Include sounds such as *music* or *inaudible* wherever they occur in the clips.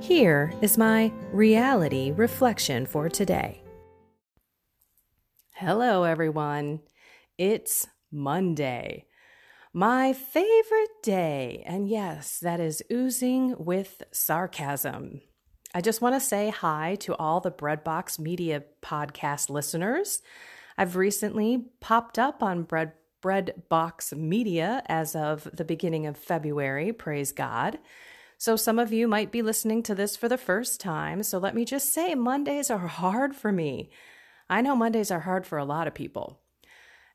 Here is my reality reflection for today. Hello, everyone. It's Monday, my favorite day. And yes, that is oozing with sarcasm. I just want to say hi to all the Breadbox Media podcast listeners. I've recently popped up on Bread Breadbox Media as of the beginning of February, praise God. So, some of you might be listening to this for the first time. So, let me just say Mondays are hard for me. I know Mondays are hard for a lot of people.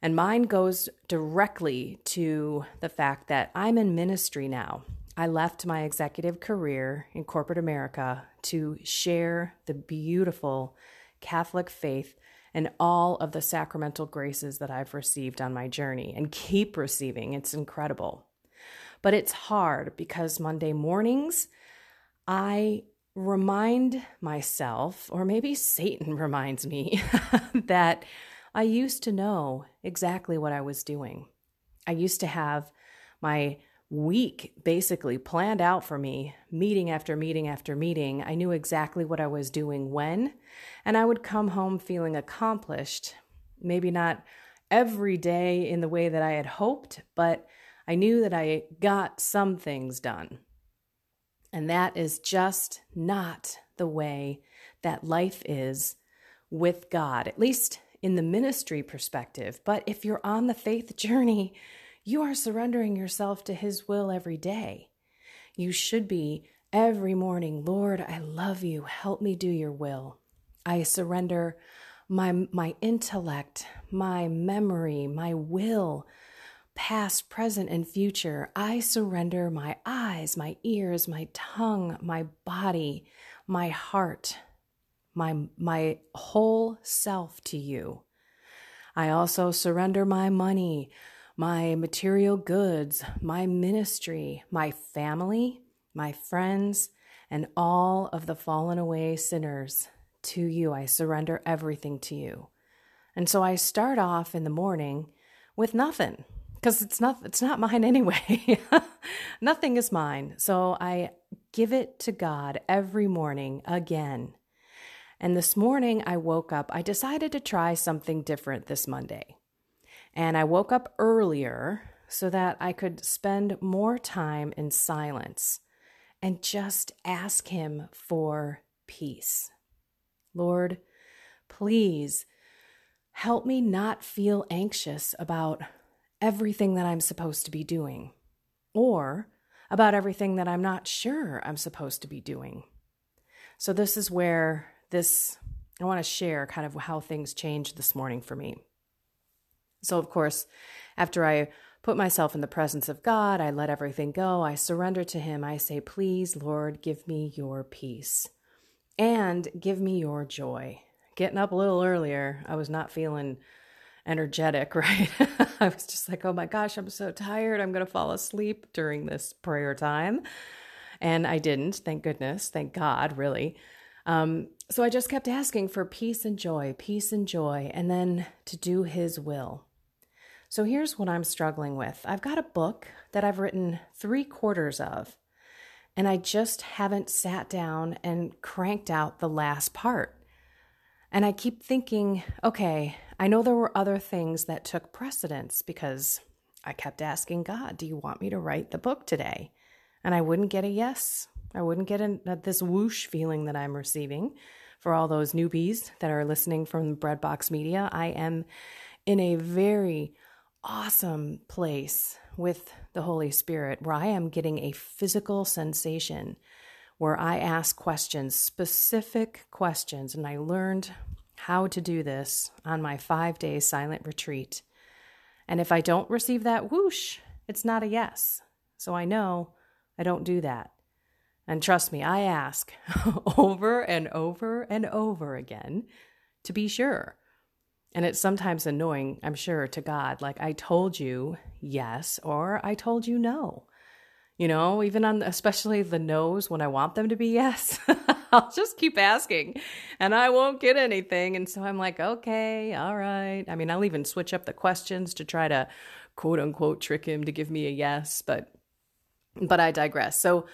And mine goes directly to the fact that I'm in ministry now. I left my executive career in corporate America to share the beautiful Catholic faith and all of the sacramental graces that I've received on my journey and keep receiving. It's incredible. But it's hard because Monday mornings, I remind myself, or maybe Satan *laughs* reminds me, *laughs* that I used to know exactly what I was doing. I used to have my week basically planned out for me, meeting after meeting after meeting. I knew exactly what I was doing when, and I would come home feeling accomplished. Maybe not every day in the way that I had hoped, but I knew that I got some things done. And that is just not the way that life is with God, at least in the ministry perspective. But if you're on the faith *laughs* journey, you are surrendering yourself to His will every day. You should be every morning, Lord, I love you. Help me do your will. I surrender my, my intellect, my memory, my will past, present, and future. I surrender my eyes, my ears, my tongue, my body, my heart, my, my whole self to you. I also surrender my money, my material goods, my ministry, my family, my friends, and all of the fallen away sinners to you. I surrender everything to you. And so I start off in the morning with nothing because it's not it's not mine *laughs* anyway. Nothing is mine. So I give it to God every morning again. And this morning I woke up, I decided to try something different this Monday. And I woke up earlier so that I could spend more time in silence and just ask him for peace. Lord, please help me not feel anxious about everything that I'm supposed to be doing or about everything that I'm not sure I'm supposed to be doing. So, this is where this, I want to share kind of how things changed this morning for me. So, of course, after I put myself in the presence of God, I let everything go, I surrender to Him, I say, Please, Lord, give me your peace and give me your joy. Getting up a little earlier, I was not feeling energetic, *laughs* right? I was just like, oh my gosh, I'm so tired. I'm going to fall asleep during this prayer time. And I didn't, thank goodness, thank God, really. Um, so I just kept asking for peace and joy, peace and joy, and then to do His will. So here's what I'm struggling with I've got a book that I've written three quarters of, and I just haven't sat down and cranked out the last part. And I keep thinking, okay, I know there were other things that took precedence because I kept asking God, Do you want me to write the book today? And I wouldn't get a yes. I wouldn't get a, this whoosh feeling that I'm receiving for all those newbies that are listening from Breadbox Media. I am in a very awesome place with the Holy Spirit where I am getting a physical sensation where I ask questions, specific questions, and I learned how to do this on my five day silent retreat. And if I don't receive that whoosh, it's not a yes. So I know I don't do that. And trust me, I ask *laughs* over and over and over again to be sure. And it's sometimes annoying, I'm sure, to God. Like, I told you yes, or I told you no. You know, even on especially the no's when I want them to be yes, *laughs* I'll just keep asking and I won't get anything. And so I'm like, okay, all right. I mean, I'll even switch up the questions to try to quote unquote trick him to give me a yes, but but I digress. So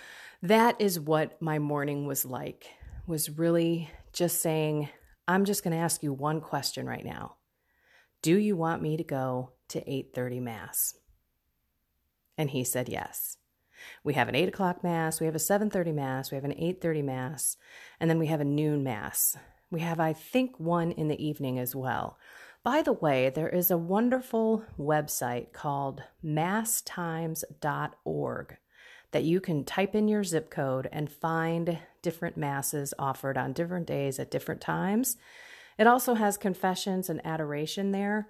that is what my morning was like. Was really just saying, I'm just going to ask you one question right now. Do you want me to go to 8:30 mass? And he said yes. We have an 8 o'clock mass, we have a 7:30 mass, we have an 8:30 mass, and then we have a noon mass. We have, I think, one in the evening as well. By the way, there is a wonderful website called masstimes.org that you can type in your zip code and find different masses offered on different days at different times. It also has confessions and adoration there.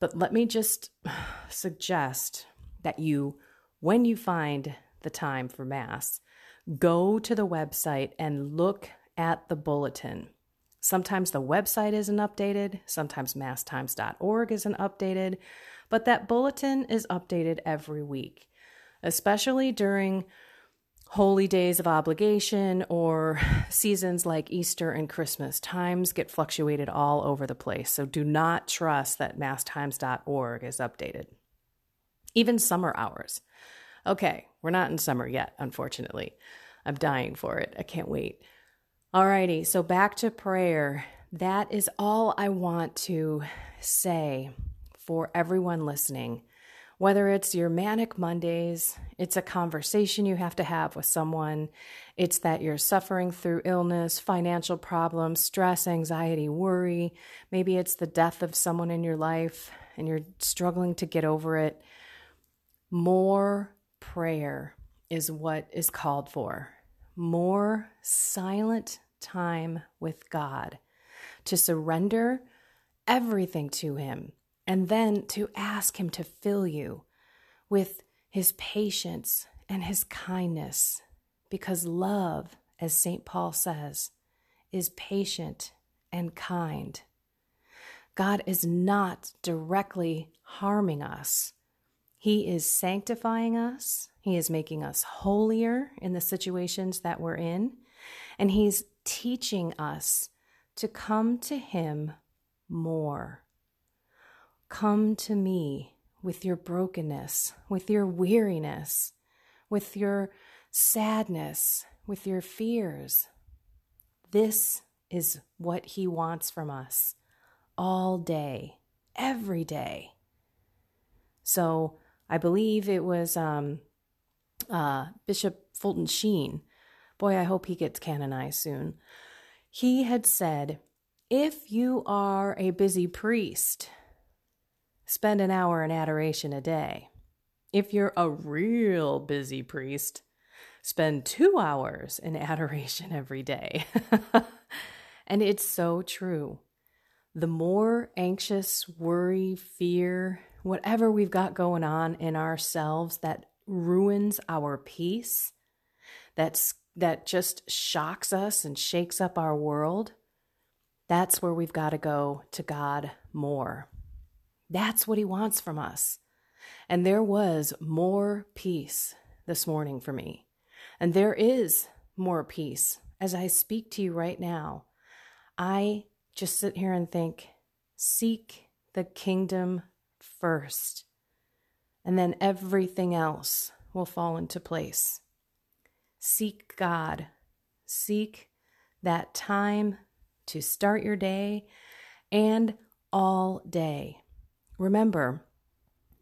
But let me just *sighs* suggest that you, when you find the time for Mass, go to the website and look at the bulletin. Sometimes the website isn't updated, sometimes masstimes.org isn't updated, but that bulletin is updated every week especially during holy days of obligation or seasons like Easter and Christmas. Times get fluctuated all over the place, so do not trust that masstimes.org is updated. Even summer hours. Okay, we're not in summer yet, unfortunately. I'm dying for it. I can't wait. Alrighty, so back to prayer. That is all I want to say for everyone listening. Whether it's your manic Mondays, it's a conversation you have to have with someone, it's that you're suffering through illness, financial problems, stress, anxiety, worry, maybe it's the death of someone in your life and you're struggling to get over it. More prayer is what is called for. More silent time with God to surrender everything to Him and then to ask Him to fill you with His patience and His kindness, because love, as St. Paul says, is patient and kind. God is not directly harming us. He is sanctifying us. He is making us holier in the situations that we're in. And He's teaching us to come to Him more. Come to me with your brokenness, with your weariness, with your sadness, with your fears. This is what He wants from us all day, every day. So I believe it was um, uh, Bishop Fulton Sheen. Boy, I hope he gets canonized soon. He had said, If you are a busy priest, spend an hour in adoration a day. If you're a real busy priest, spend two hours in *laughs* adoration every day. *laughs* and it's so true. The more anxious, worry, fear, whatever we've got going on in ourselves that ruins our peace, that's that just shocks us and shakes up our world, that's where we've got to go to God more. That's what he wants from us. And there was more peace this morning for me. And there is more peace as I speak to you right now. I just sit here and think, seek the kingdom first, and then everything else will fall into place. Seek God, seek that time to start your day and all day. Remember,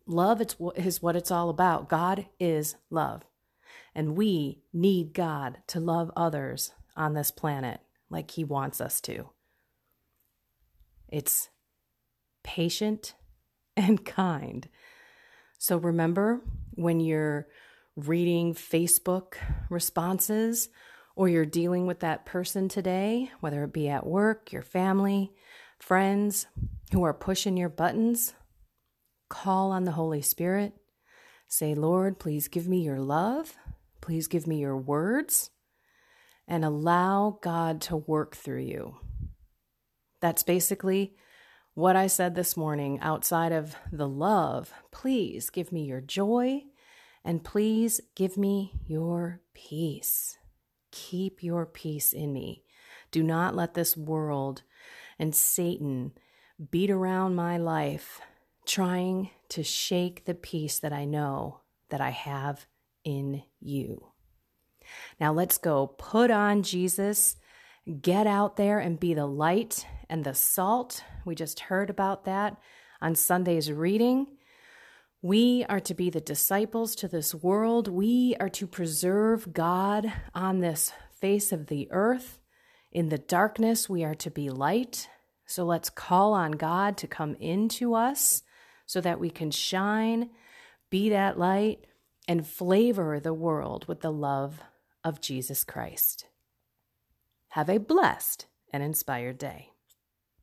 love is what it's all about. God is love. And we need God to love others on this planet. like He wants us to. It's patient *laughs* and kind. So remember when you're reading Facebook responses or you're dealing with that person today, whether it be at work, your family, friends who are pushing your buttons, call on the Holy Spirit. Say, Lord, please give me your love. Please give me your words and allow God to work through you. That's basically what I said this morning outside of the love. Please give me your joy and please give me your peace. Keep your peace in me. Do not let this world and Satan beat around my life trying to shake the peace that I know that I have in you. Now let's go put on Jesus, get out there and be the light and the salt. We just heard about that on Sunday's reading. We are to be the disciples to this world. We are to preserve God on this face of the earth. In the darkness, we are to be light. So let's call on God to come into us so that we can shine, be that light, and flavor the world with the love of Jesus Christ. Have a blessed and inspired day.